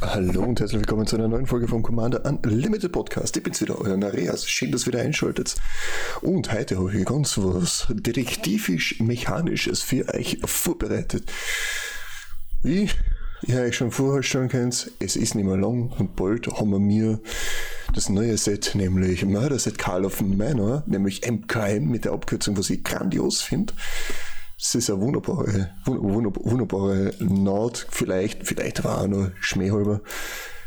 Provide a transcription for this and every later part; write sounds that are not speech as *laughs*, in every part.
Hallo und herzlich willkommen zu einer neuen Folge vom Commander Unlimited Podcast. Ich bin's wieder, euer Nareas. Schön, dass ihr wieder einschaltet. Und heute habe ich ganz was detektivisch-mechanisches für euch vorbereitet. Wie ihr euch schon vorher könnt, es ist nicht mehr lang und bald haben wir mir das neue Set, nämlich Murder Set Call of Manor, nämlich MKM mit der Abkürzung, was ich grandios finde. Es ist eine wunderbare, wunderbare Naht, vielleicht, vielleicht war auch noch schmähhalber.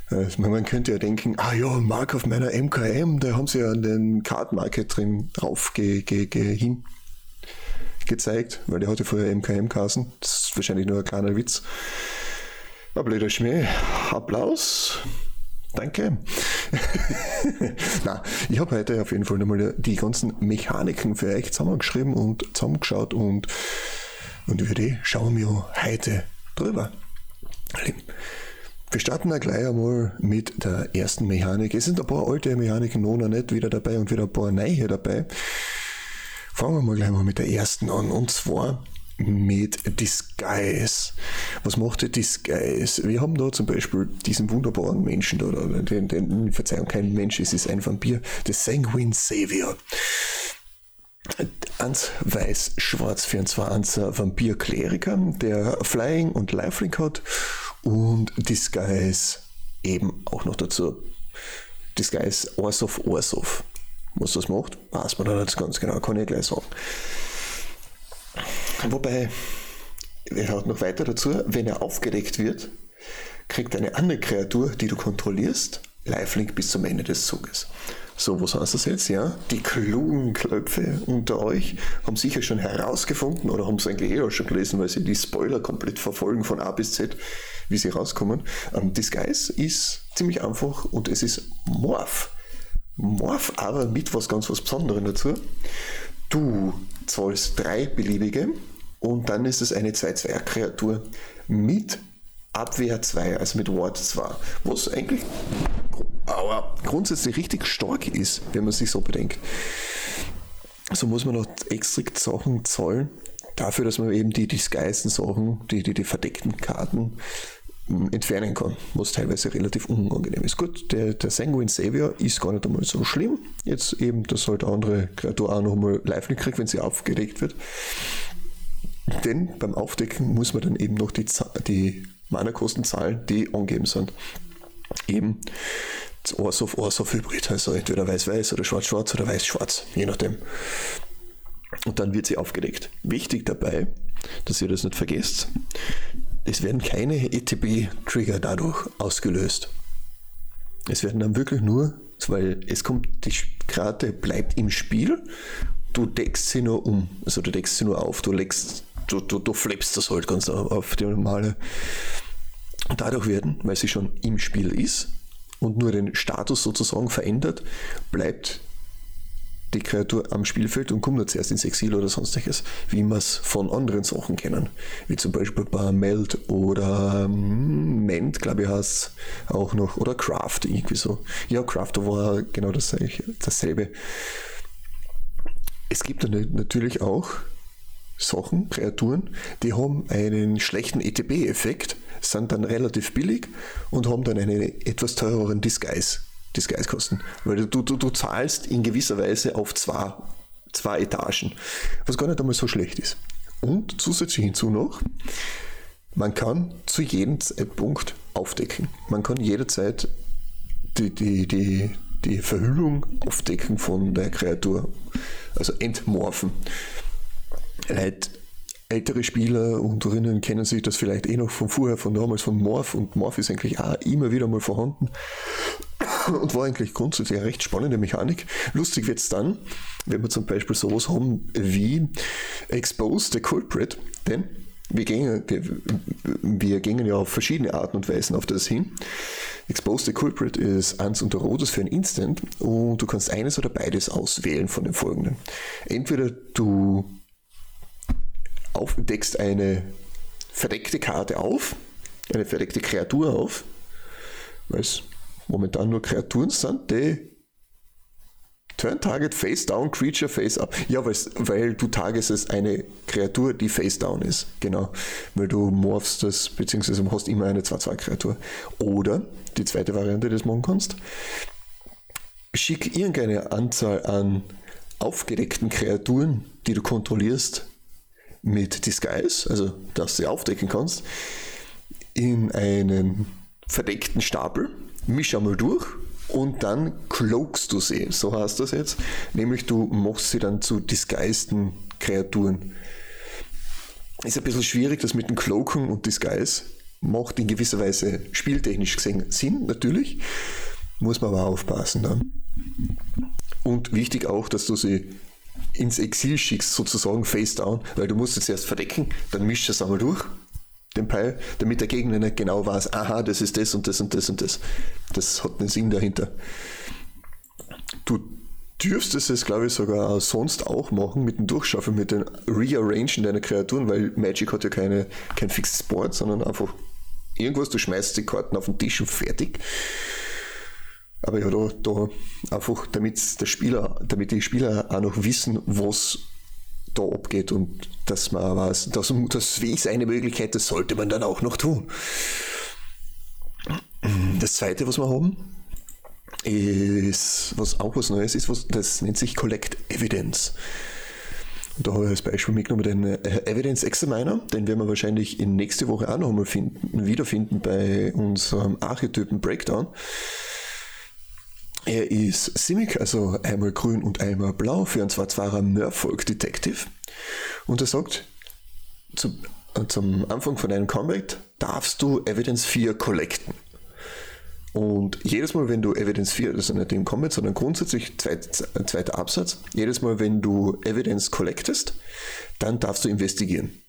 Äh, man könnte ja denken, ah ja, Mark auf meiner MKM, da haben sie ja den Card Market drin drauf ge, ge, ge, hin gezeigt, weil der hatte vorher MKM kassen. Das ist wahrscheinlich nur ein kleiner Witz. Ein blöder Schmäh. Applaus. Danke. *laughs* Na, ich habe heute auf jeden Fall nochmal die ganzen Mechaniken für euch zusammengeschrieben und zusammengeschaut und, und über die schauen wir heute drüber. Wir starten gleich einmal mit der ersten Mechanik. Es sind ein paar alte Mechaniken noch nicht wieder dabei und wieder ein paar neue dabei. Fangen wir mal gleich mal mit der ersten an. Und zwar mit Disguise. Was macht der Disguise? Wir haben da zum Beispiel diesen wunderbaren Menschen da, den, den, Verzeihung, kein Mensch, es ist ein Vampir, der Sanguine Savior. Eins weiß schwarz für ein zwar ein Vampir-Kleriker, der Flying und Lifelink hat und Disguise eben auch noch dazu. Disguise Orsov Orsov. Was das macht, weiß man da nicht ganz genau, kann ich gleich sagen. Wobei, er hat noch weiter dazu, wenn er aufgedeckt wird, kriegt eine andere Kreatur, die du kontrollierst, Lifelink bis zum Ende des Zuges. So, was heißt das jetzt? Ja, die klugen Klöpfe unter euch haben sicher schon herausgefunden oder haben es eigentlich eh auch schon gelesen, weil sie die Spoiler komplett verfolgen von A bis Z, wie sie rauskommen. Um, Disguise ist ziemlich einfach und es ist Morph. Morph aber mit was ganz was Besonderem dazu. Du zahlst drei beliebige und dann ist es eine 2-2er-Kreatur mit Abwehr 2, also mit Ward 2, was eigentlich aber grundsätzlich richtig stark ist, wenn man sich so bedenkt. So muss man noch extra Sachen zahlen, dafür, dass man eben die disguisen Sachen, die, die, die verdeckten Karten entfernen kann, was teilweise relativ unangenehm ist. Gut, der, der Sanguine Savior ist gar nicht einmal so schlimm. Jetzt eben, dass halt andere Kreatur auch nochmal live nicht kriegt, wenn sie aufgedeckt wird. Denn beim Aufdecken muss man dann eben noch die, die Mana-Kosten zahlen, die angegeben sind. Eben Orsof, Orsof Hybrid, also entweder weiß-weiß oder schwarz-schwarz oder weiß-schwarz, je nachdem. Und dann wird sie aufgedeckt. Wichtig dabei, dass ihr das nicht vergesst, es werden keine ETB-Trigger dadurch ausgelöst. Es werden dann wirklich nur, weil es kommt, die Karte bleibt im Spiel, du deckst sie nur um, also du deckst sie nur auf, du legst, du, du, du flippst das halt ganz auf die normale. Dadurch werden, weil sie schon im Spiel ist und nur den Status sozusagen verändert, bleibt die Kreatur am Spielfeld und kommt nicht zuerst ins Exil oder sonstiges, wie wir es von anderen Sachen kennen. Wie zum Beispiel bei Meld oder ähm, Ment, glaube ich, heißt auch noch, oder Craft, irgendwie so. Ja, Craft war genau das, dasselbe. Es gibt natürlich auch Sachen, Kreaturen, die haben einen schlechten ETB-Effekt, sind dann relativ billig und haben dann einen etwas teureren Disguise Disguise-Kosten. Weil du, du, du zahlst in gewisser Weise auf zwei, zwei Etagen, was gar nicht einmal so schlecht ist. Und zusätzlich hinzu noch, man kann zu jedem Zeitpunkt aufdecken. Man kann jederzeit die, die, die, die Verhüllung aufdecken von der Kreatur, also entmorphen. Leute, ältere Spieler und drinnen kennen sich das vielleicht eh noch von vorher, von damals, von Morph und Morph ist eigentlich auch immer wieder mal vorhanden *coughs* und war eigentlich grundsätzlich eine recht spannende Mechanik. Lustig wird es dann, wenn wir zum Beispiel sowas haben wie Expose the Culprit, denn wir gehen, wir gehen ja auf verschiedene Arten und Weisen auf das hin. Expose the Culprit ist eins unter Rotes für ein Instant und du kannst eines oder beides auswählen von den folgenden. Entweder du deckst eine verdeckte Karte auf, eine verdeckte Kreatur auf, weil es momentan nur Kreaturen sind, die Turn Target Face Down, Creature Face Up. Ja, weil du targetest eine Kreatur, die Face Down ist. Genau. Weil du morphst das, beziehungsweise hast immer eine 2-2-Kreatur. Oder die zweite Variante, die du machen kannst, schick irgendeine Anzahl an aufgedeckten Kreaturen, die du kontrollierst, mit Disguise, also dass du sie aufdecken kannst, in einen verdeckten Stapel, misch einmal durch und dann cloakst du sie, so heißt das jetzt. Nämlich du machst sie dann zu disguisten Kreaturen. Ist ein bisschen schwierig, das mit dem Cloaken und Disguise macht in gewisser Weise spieltechnisch gesehen Sinn, natürlich. Muss man aber aufpassen dann. Und wichtig auch, dass du sie ins Exil schickst, sozusagen face down, weil du musst es erst verdecken, dann mischst du es einmal durch, den Pfeil, damit der Gegner nicht genau weiß, aha, das ist das und das und das und das. Das hat einen Sinn dahinter. Du dürftest es, glaube ich, sogar sonst auch machen mit dem Durchschaufeln, mit dem Rearrangen deiner Kreaturen, weil Magic hat ja keine, kein fixes Board, sondern einfach irgendwas, du schmeißt die Karten auf den Tisch und fertig. Aber ja, da, da einfach, damit der Spieler, damit die Spieler auch noch wissen, was da abgeht und dass man weiß, das, das ist eine Möglichkeit, das sollte man dann auch noch tun. Das zweite, was wir haben, ist, was auch was Neues ist, was, das nennt sich Collect Evidence. Und da habe ich als Beispiel mitgenommen den äh, Evidence Examiner, den werden wir wahrscheinlich in nächste Woche auch noch einmal finden, wiederfinden bei unserem Archetypen Breakdown. Er ist Simic, also einmal grün und einmal blau für einen Schwarzwahrer Merfolk Detective. Und er sagt, zu, zum Anfang von einem Combat darfst du Evidence 4 collecten. Und jedes Mal, wenn du Evidence 4, das ist nicht im Combat, sondern grundsätzlich zweit, zweiter Absatz, jedes Mal, wenn du Evidence collectest, dann darfst du investigieren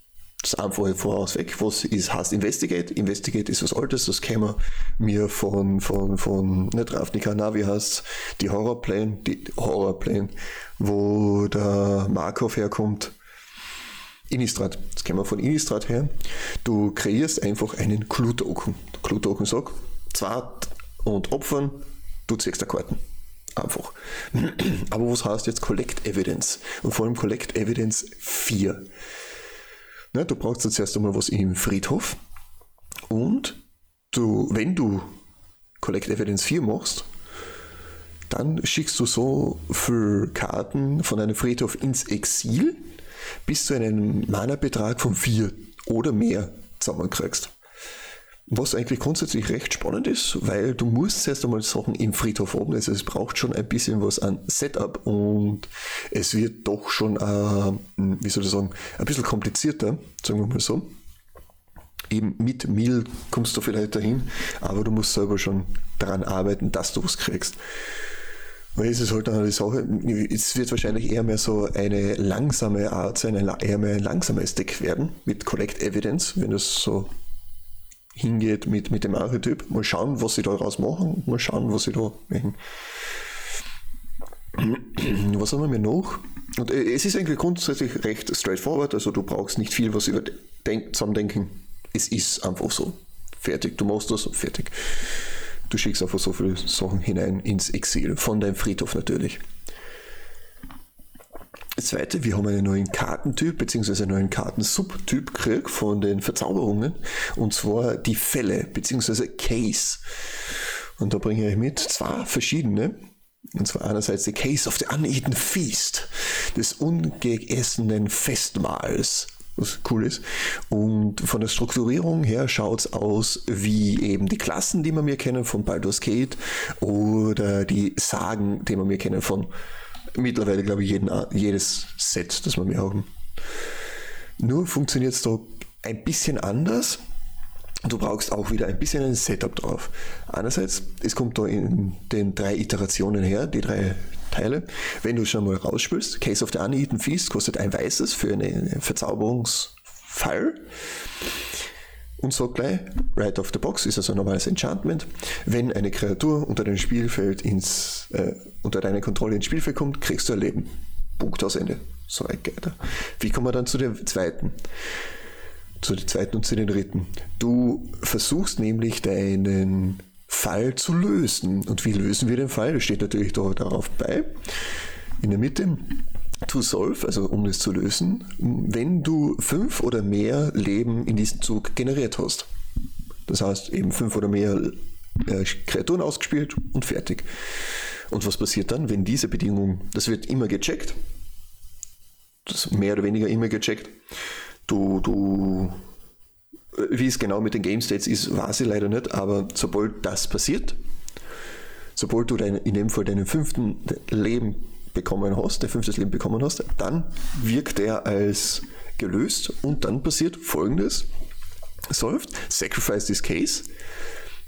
das einfache voraus weg. Was ist, heißt Investigate? Investigate ist was Altes, das kennen wir von, von, von, nicht Ravnica, na, wie heißt die Horrorplane, die Horrorplane, wo der Markov herkommt. Innistrad, das kennen wir von Innistrad her. Du kreierst einfach einen Clue-Token. Clue-Token sagt, zwar und opfern, du ziehst da Karten. Einfach. *clears throat* Aber was heißt jetzt Collect Evidence? Und vor allem Collect Evidence 4. Ne, du brauchst jetzt erst einmal was im Friedhof und du, wenn du Collect Evidence 4 machst, dann schickst du so viele Karten von einem Friedhof ins Exil, bis du einen Mana-Betrag von 4 oder mehr zusammenkriegst. Was eigentlich grundsätzlich recht spannend ist, weil du musst erst einmal Sachen im Friedhof haben. Also es braucht schon ein bisschen was an Setup und es wird doch schon, äh, wie soll ich sagen, ein bisschen komplizierter, sagen wir mal so. Eben mit Mil kommst du vielleicht dahin, aber du musst selber schon daran arbeiten, dass du was kriegst. Weil es ist halt dann eine Sache, es wird wahrscheinlich eher mehr so eine langsame Art sein, eher mehr ein langsames Deck werden mit Collect Evidence, wenn du es so hingeht mit, mit dem Archetyp. Mal schauen, was sie daraus machen. Mal schauen, was sie da machen. *clears throat* Was haben wir noch? Und äh, es ist eigentlich grundsätzlich recht straightforward. Also du brauchst nicht viel, was über denk, zusammendenken. Es ist einfach so. Fertig. Du machst das, fertig. Du schickst einfach so viele Sachen hinein ins Exil. Von deinem Friedhof natürlich. Das zweite, wir haben einen neuen Kartentyp bzw. einen neuen Kartensubtyp gekriegt von den Verzauberungen und zwar die Fälle bzw. Case. Und da bringe ich mit zwei verschiedene. Und zwar einerseits die Case of the Uneaten Feast, des ungegessenen Festmahls, was cool ist. Und von der Strukturierung her schaut es aus wie eben die Klassen, die wir mir kennen von Baldur's Gate oder die Sagen, die wir mir kennen von mittlerweile, glaube ich, jeden, jedes Set, das wir mehr haben. Nur funktioniert es da ein bisschen anders. Du brauchst auch wieder ein bisschen ein Setup drauf. Einerseits, es kommt da in den drei Iterationen her, die drei Teile. Wenn du schon mal rausspielst, Case of the Uneaten Feast kostet ein weißes für einen Verzauberungsfall und sagt gleich, right off the box ist also ein normales Enchantment. Wenn eine Kreatur unter dein Spielfeld ins, äh, unter deine Kontrolle ins Spielfeld kommt, kriegst du ein Leben. Punkt aus Ende. So weit geht er. Wie kommen wir dann zu der zweiten? Zu der zweiten und zu den dritten. Du versuchst nämlich deinen Fall zu lösen. Und wie lösen wir den Fall? Das steht natürlich da, darauf bei. In der Mitte. To solve, also um es zu lösen, wenn du fünf oder mehr Leben in diesem Zug generiert hast. Das heißt, eben fünf oder mehr äh, Kreaturen ausgespielt und fertig. Und was passiert dann, wenn diese Bedingung, das wird immer gecheckt, das mehr oder weniger immer gecheckt, du, du wie es genau mit den Game States ist, weiß ich leider nicht, aber sobald das passiert, sobald du dein, in dem Fall deinen fünften Leben bekommen hast, dein fünftes Leben bekommen hast, dann wirkt er als gelöst und dann passiert folgendes. Solved, sacrifice this case,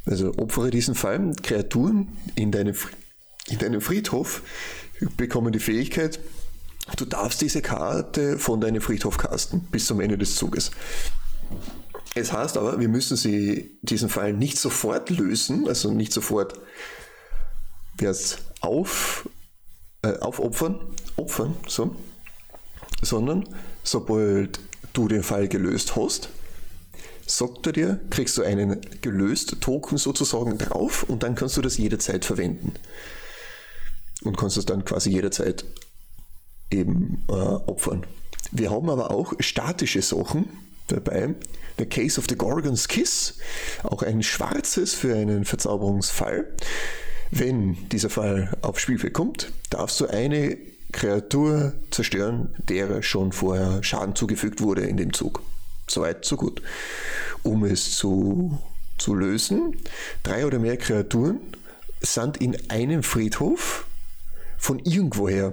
also opfere diesen Fall, Kreaturen in, deine, in deinem Friedhof bekommen die Fähigkeit, du darfst diese Karte von deinem Friedhof casten bis zum Ende des Zuges. Es heißt aber, wir müssen sie diesen Fall nicht sofort lösen, also nicht sofort auf, äh, aufopfern, opfern, so, sondern sobald du den Fall gelöst hast, sagt er dir, kriegst du einen gelöst Token sozusagen drauf und dann kannst du das jederzeit verwenden. Und kannst es dann quasi jederzeit eben äh, opfern. Wir haben aber auch statische Sachen dabei, The Case of the Gorgon's Kiss, auch ein schwarzes für einen Verzauberungsfall. Wenn dieser Fall aufs Spielfeld kommt, darfst du eine Kreatur zerstören, der schon vorher Schaden zugefügt wurde in dem Zug. Soweit, so gut. Um es zu, zu lösen, drei oder mehr Kreaturen sind in einem Friedhof von irgendwoher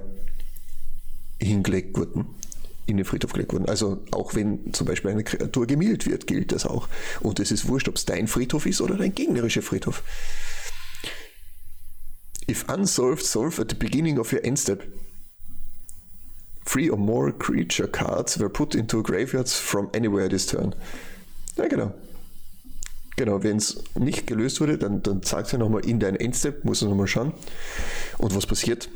hingelegt worden in den Friedhof gelegt wurden. Also auch wenn zum Beispiel eine Kreatur gemildt wird, gilt das auch. Und es ist wurscht, ob es dein Friedhof ist oder dein gegnerischer Friedhof. If unsolved, solve at the beginning of your end step. Three or more creature cards were put into graveyards from anywhere this turn. Ja, genau. Genau, wenn es nicht gelöst wurde, dann, dann sagt er nochmal in dein Endstep, muss er nochmal schauen. Und was passiert?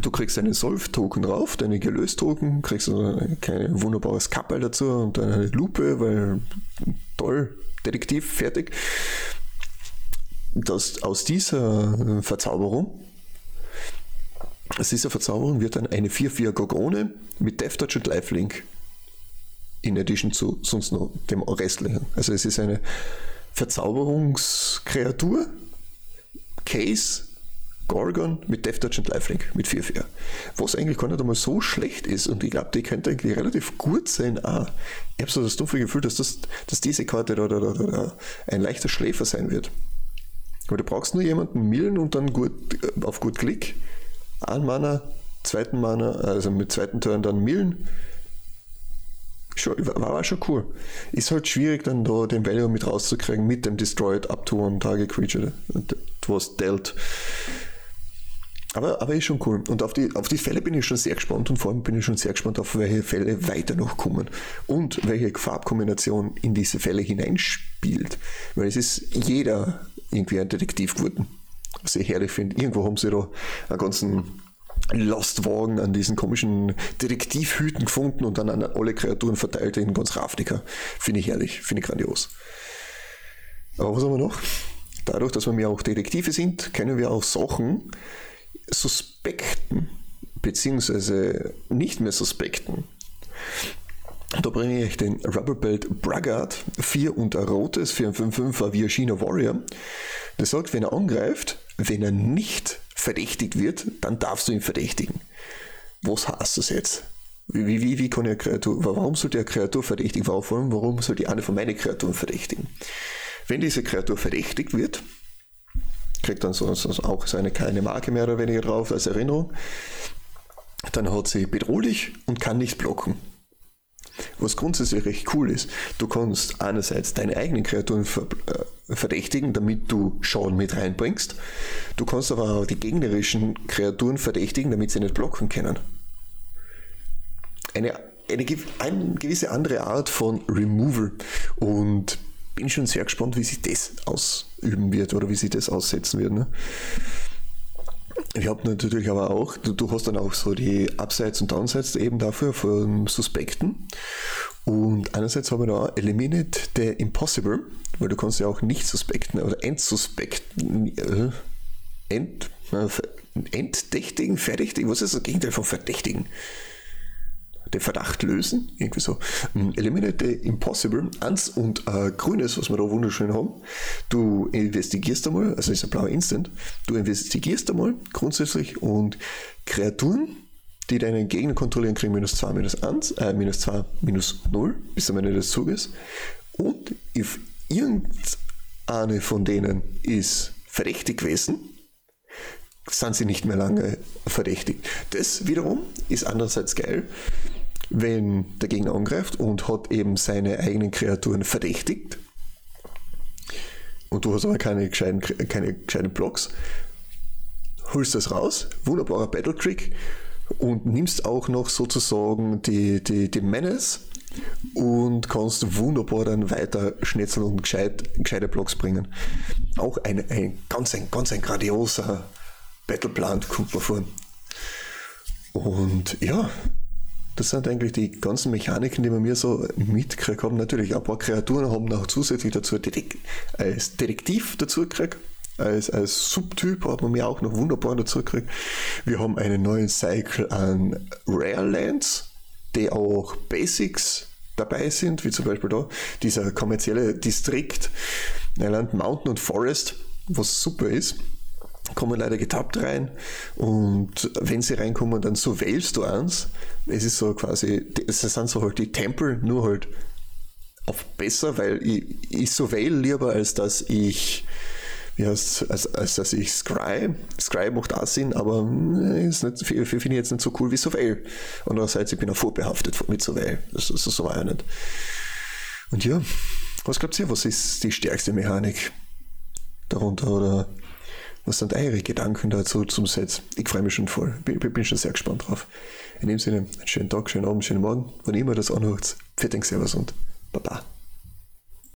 Du kriegst einen Solve-Token drauf, deine Gelöst-Token, kriegst ein wunderbares Kappel dazu und eine Lupe, weil toll, Detektiv, fertig. Das, aus dieser Verzauberung, aus dieser Verzauberung wird dann eine 4-4 Gorgone mit Death Touch und Lifelink in Addition zu sonst noch dem restlichen. Also es ist eine Verzauberungskreatur, Case, Gorgon mit Death Touch und Lifelink mit 4-4. Was eigentlich gar nicht einmal so schlecht ist und ich glaube, die könnte eigentlich relativ gut sein. Ah, ich habe so das dumpfe Gefühl, dass, das, dass diese Karte da, da, da, da ein leichter Schläfer sein wird. Aber du brauchst nur jemanden millen und dann gut, äh, auf gut Klick. Ein Mana, zweiten Mana, also mit zweiten Turn dann millen. War, war schon cool. Ist halt schwierig, dann da den Value mit rauszukriegen mit dem Destroyed up to one Target Creature. Was dealt. Aber, aber ist schon cool. Und auf die, auf die Fälle bin ich schon sehr gespannt und vor allem bin ich schon sehr gespannt, auf welche Fälle weiter noch kommen und welche Farbkombination in diese Fälle hineinspielt. Weil es ist jeder irgendwie ein Detektiv geworden. Was ich herrlich finde. Irgendwo haben sie da einen ganzen Lostwagen an diesen komischen Detektivhüten gefunden und dann an alle Kreaturen verteilt in ganz Ravnica. Finde ich herrlich, finde ich grandios. Aber was haben wir noch? Dadurch, dass wir mehr auch Detektive sind, können wir auch Sachen Suspekten, beziehungsweise nicht mehr Suspekten. Da bringe ich den Rubberbelt Braggart 4 und ein rotes für ein 5-5er Viashina Warrior. Der sagt, wenn er angreift, wenn er nicht verdächtigt wird, dann darfst du ihn verdächtigen. Was heißt das jetzt? Wie, wie, wie kann Kreatur, warum soll der Kreatur verdächtigen? Warum, warum soll die eine von meinen Kreaturen verdächtigen? Wenn diese Kreatur verdächtigt wird, kriegt dann so, auch seine kleine Marke mehr oder weniger drauf als Erinnerung. Dann hat sie bedrohlich und kann nicht blocken. Was grundsätzlich recht cool ist, du kannst einerseits deine eigenen Kreaturen ver äh, verdächtigen, damit du Schaden mit reinbringst. Du kannst aber auch die gegnerischen Kreaturen verdächtigen, damit sie nicht blocken können. Eine, eine, eine gewisse andere Art von Removal. Und bin schon sehr gespannt, wie sich das ausüben wird oder wie sich das aussetzen wird. Ne? Wir haben natürlich aber auch, du, du, hast dann auch so die Upsides und Downsides eben dafür von Suspekten. Und einerseits haben wir da Eliminate the Impossible, weil du kannst ja auch nicht suspekten oder entsuspekten, äh, ent, äh, entdächtigen, verdächtigen, was ist das Gegenteil von verdächtigen? Den Verdacht lösen, irgendwie so. Mm, Eliminate the Impossible, eins und äh, grünes, was wir da wunderschön haben. Du investigierst einmal, also ist ein blauer Instant, du investigierst einmal grundsätzlich und Kreaturen, die deinen Gegner kontrollieren, kriegen minus 2, minus 1, äh, minus 2, minus 0 bis am Ende des Zuges. Und if irgendeine von denen ist verdächtig gewesen, sind sie nicht mehr lange verdächtig. Das wiederum ist andererseits geil, wenn der Gegner angreift und hat eben seine eigenen Kreaturen verdächtigt und du hast aber keine gescheiten, keine gescheiten Blocks, holst das raus, wunderbarer Battle Trick und nimmst auch noch sozusagen die, die, die Menace und kannst wunderbar dann weiter schnetzeln und gescheit, gescheite Blocks bringen. Auch ein, ein ganz, ein ganz ein grandioser Battleplan kommt man vor. Und ja, das sind eigentlich die ganzen Mechaniken, die wir mir so mitgekriegt haben. Natürlich, ein paar Kreaturen haben noch zusätzlich dazu als Detektiv dazu gekriegt. Als, als Subtyp hat man mir auch noch wunderbar dazu gekriegt. Wir haben einen neuen Cycle an Rare Lands, die auch Basics dabei sind, wie zum Beispiel da dieser kommerzielle Distrikt Land Mountain und Forest, was super ist kommen leider getappt rein und wenn sie reinkommen, dann so wählst du eins. Es ist so quasi, es sind so halt die Tempel, nur halt auf besser, weil ich, ich so wähle lieber, als dass ich wie heißt als, als dass ich Scry, Scry macht auch Sinn, aber hm, ist finde ich jetzt nicht so cool wie Surveil. Andererseits, ich bin auch vorbehaftet mit Surveil. Das, das, das war ja nicht. Und ja, was glaubt ihr, was ist die stärkste Mechanik darunter oder was sind eure Gedanken dazu zum Set? Ich freue mich schon voll. Bin, bin schon sehr gespannt drauf. In dem Sinne, einen schönen Tag, schönen Abend, schönen Morgen. Wann immer das anhört, Fetting Servus und Baba.